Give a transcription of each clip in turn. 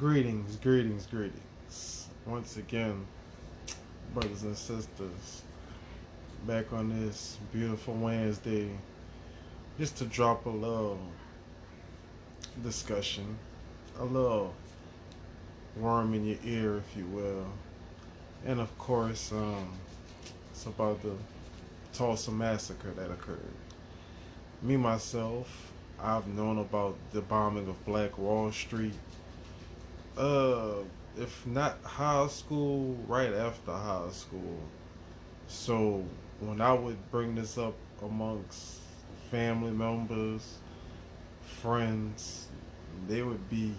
Greetings, greetings, greetings. Once again, brothers and sisters, back on this beautiful Wednesday, just to drop a little discussion, a little worm in your ear, if you will. And of course, um, it's about the Tulsa massacre that occurred. Me, myself, I've known about the bombing of Black Wall Street uh, if not high school, right after high school. So when I would bring this up amongst family members, friends, they would be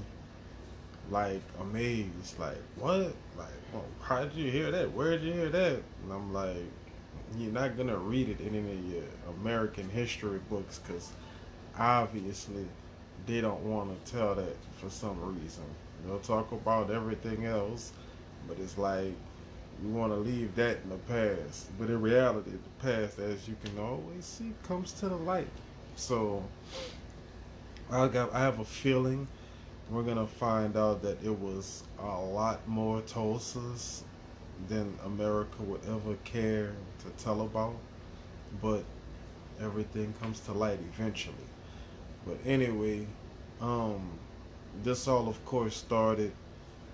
like amazed, like what? Like, well, how did you hear that? Where did you hear that? And I'm like, you're not gonna read it in any of your American history books because obviously they don't want to tell that for some reason. They'll talk about everything else, but it's like we want to leave that in the past. But in reality, the past, as you can always see, comes to the light. So I got, I have a feeling we're gonna find out that it was a lot more Tulsas than America would ever care to tell about. But everything comes to light eventually. But anyway, um, this all, of course, started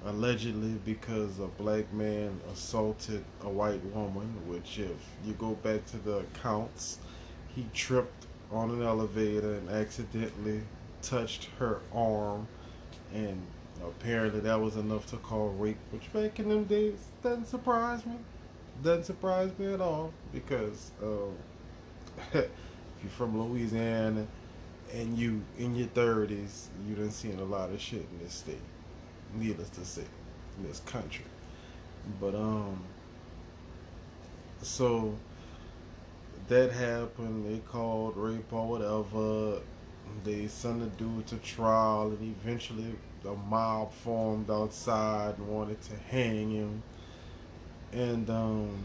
allegedly because a black man assaulted a white woman, which, if you go back to the accounts, he tripped on an elevator and accidentally touched her arm, and apparently that was enough to call rape, which back in them days doesn't surprise me. Doesn't surprise me at all because uh, if you're from Louisiana and you in your thirties, you done seen a lot of shit in this state. Needless to say, in this country. But um, so that happened. They called rape or whatever. They sent the dude to trial, and eventually the mob formed outside and wanted to hang him. And um,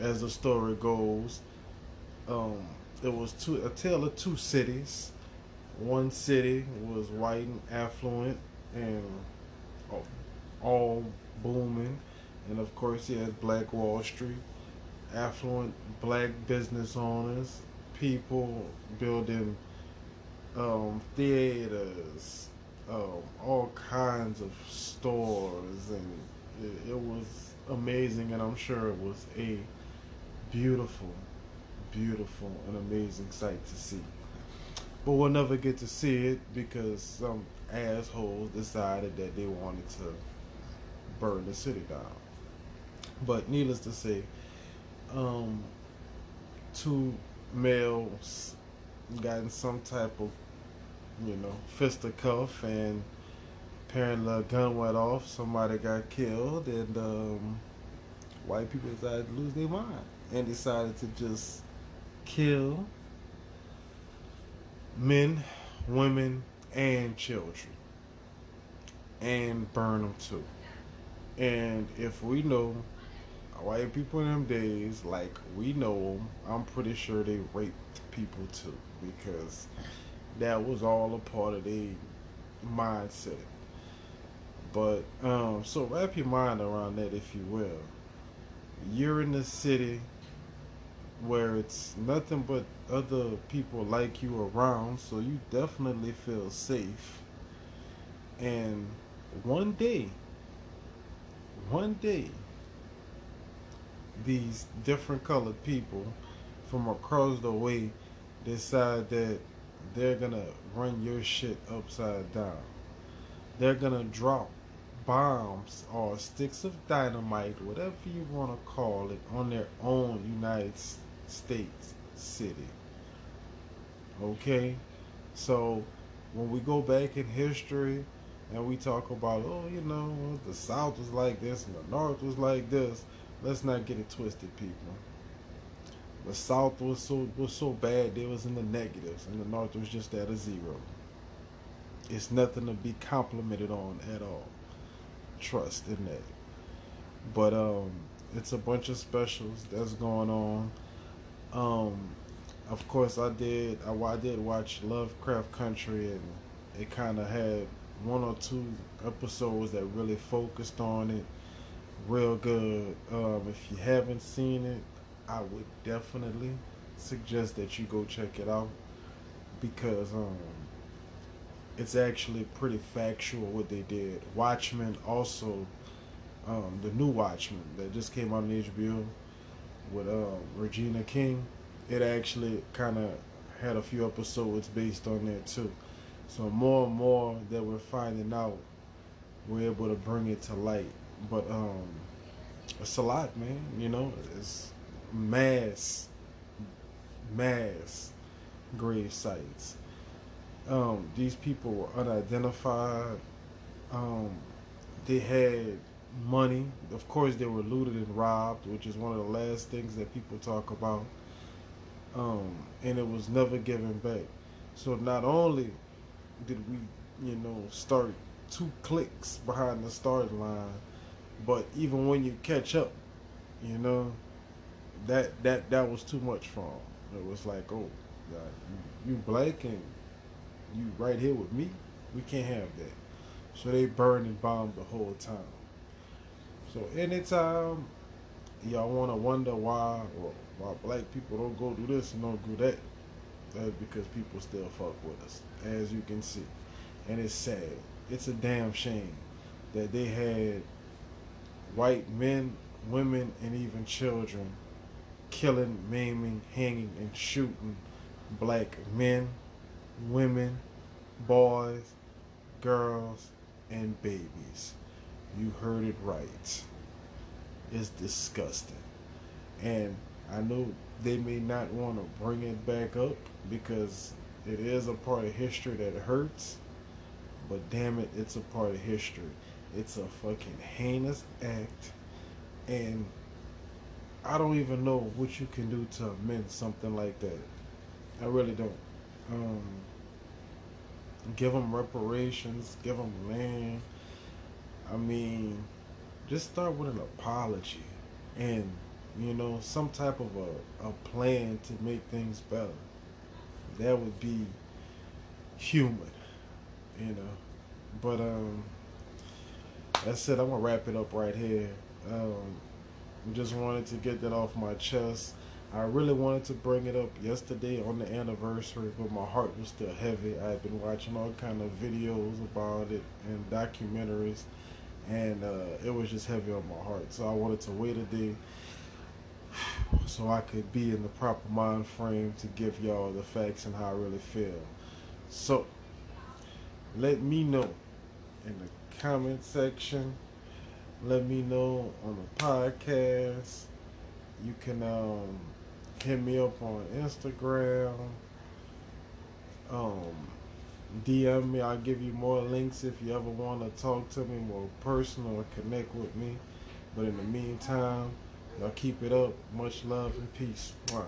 as the story goes, um, it was two a tale of two cities. One city was white and affluent and all booming, and of course he had Black Wall Street, affluent black business owners, people building um, theaters, um, all kinds of stores, and it, it was amazing, and I'm sure it was a beautiful beautiful and amazing sight to see. But we'll never get to see it because some assholes decided that they wanted to burn the city down. But needless to say, um, two males got in some type of, you know, fisticuff and apparently a gun went off, somebody got killed, and um, white people decided to lose their mind and decided to just kill men, women, and children, and burn them too. And if we know white people in them days, like we know them, I'm pretty sure they raped people too, because that was all a part of their mindset. But um, so wrap your mind around that, if you will. You're in the city where it's nothing but other people like you around, so you definitely feel safe. And one day, one day, these different colored people from across the way decide that they're gonna run your shit upside down. They're gonna drop bombs or sticks of dynamite, whatever you want to call it, on their own United States state, city. Okay? So when we go back in history and we talk about, oh, you know, the South was like this and the North was like this, let's not get it twisted, people. The South was so was so bad they was in the negatives, and the North was just at a zero. It's nothing to be complimented on at all. Trust in that. But um, it's a bunch of specials that's going on. Um, of course, I did. I, I did watch Lovecraft Country, and it kind of had one or two episodes that really focused on it real good. Um, if you haven't seen it, I would definitely suggest that you go check it out because um, it's actually pretty factual what they did. Watchmen also, um, the new Watchmen that just came out on HBO with um, Regina King, it actually kind of had a few episodes based on that too. So more and more that we're finding out, we're able to bring it to light. But um, it's a lot, man. You know, it's mass, mass grave sites. Um, these people were unidentified. Um, they had money. Of course, they were looted and robbed, which is one of the last things that people talk about. Um, and it was never given back. So not only did we, you know, start two clicks behind the starting line, but even when you catch up, you know, that that that was too much for them. It was like, oh, God, you, you black and you right here with me. We can't have that. So they burned and bombed the whole time. So anytime y'all want to wonder why or why black people don't go do this and don't do that, that's because people still fuck with us, as you can see. And it's sad. It's a damn shame that they had white men, women, and even children killing, maiming, hanging, and shooting black men, women, boys, girls, and babies. You heard it right. It's disgusting. And I know they may not want to bring it back up because it is a part of history that hurts. But damn it, it's a part of history. It's a fucking heinous act. And I don't even know what you can do to amend something like that. I really don't. Um, give them reparations, give them land. I mean, just start with an apology and, you know, some type of a, a plan to make things better. That would be human, you know. But, um, that's it. I'm going to wrap it up right here. Um, just wanted to get that off my chest. I really wanted to bring it up yesterday on the anniversary, but my heart was still heavy. I had been watching all kind of videos about it and documentaries, and uh, it was just heavy on my heart. So I wanted to wait a day so I could be in the proper mind frame to give y'all the facts and how I really feel. So let me know in the comment section. Let me know on the podcast. You can um, hit me up on Instagram. Um, DM me. I'll give you more links if you ever want to talk to me more personal or connect with me. But in the meantime, y'all keep it up. Much love and peace. Wow.